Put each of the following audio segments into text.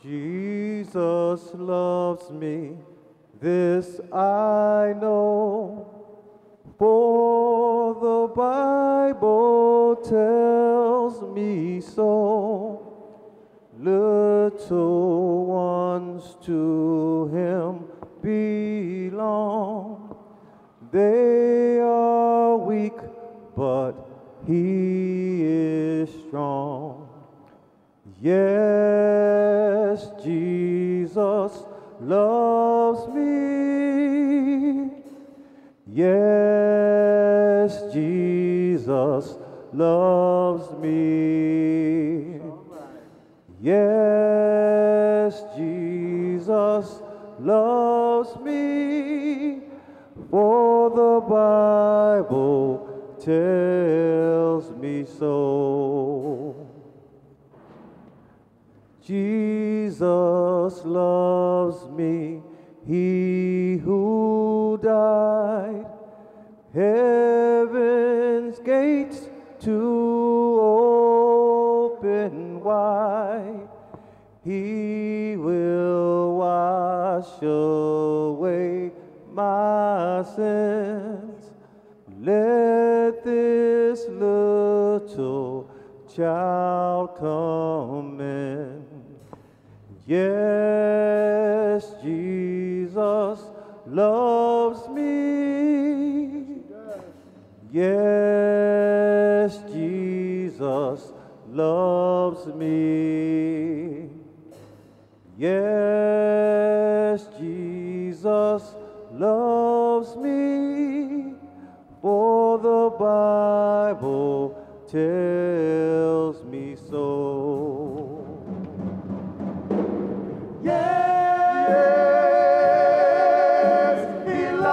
Jesus loves me, this I know, for the Bible tells me so. Little ones to him belong. They are weak, but he is strong. Yes, loves me. Yes, Jesus loves me. Yes, Jesus loves me. For the Bible tells me so. Jesus loves me, he who died, heaven's gates to open wide. He will wash away my sins. Let this little child come in. Yes, Jesus loves me. Yes, Jesus loves me. Yes, Jesus loves me. For the Bible tells me so.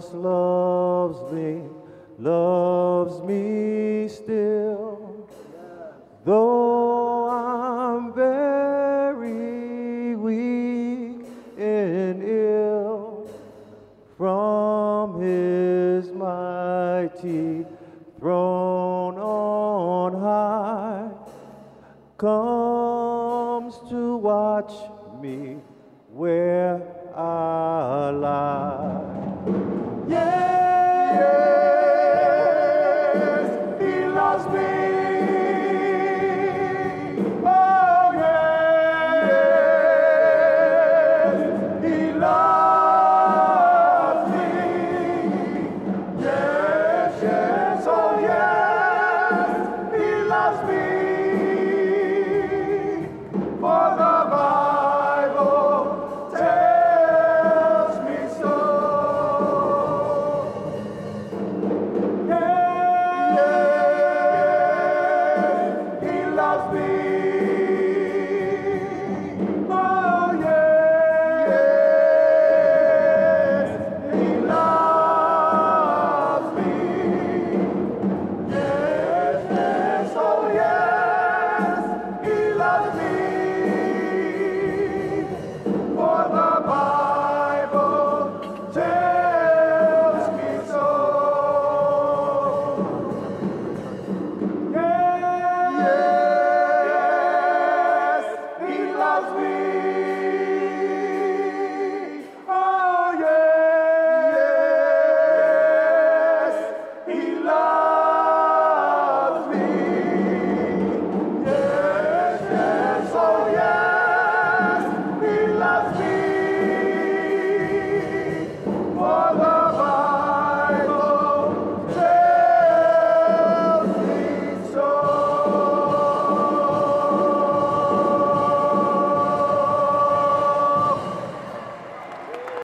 Jesus loves me, loves me still. Though I'm very weak and ill, from his mighty throne on high comes to watch me where I lie.